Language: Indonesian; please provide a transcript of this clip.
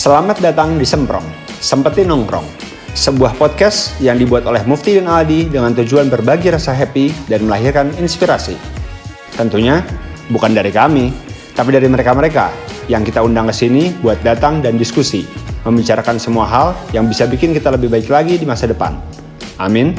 Selamat datang di Semprong, Sempetin Nongkrong, sebuah podcast yang dibuat oleh Mufti dan Aldi dengan tujuan berbagi rasa happy dan melahirkan inspirasi. Tentunya bukan dari kami, tapi dari mereka-mereka yang kita undang ke sini buat datang dan diskusi, membicarakan semua hal yang bisa bikin kita lebih baik lagi di masa depan. Amin.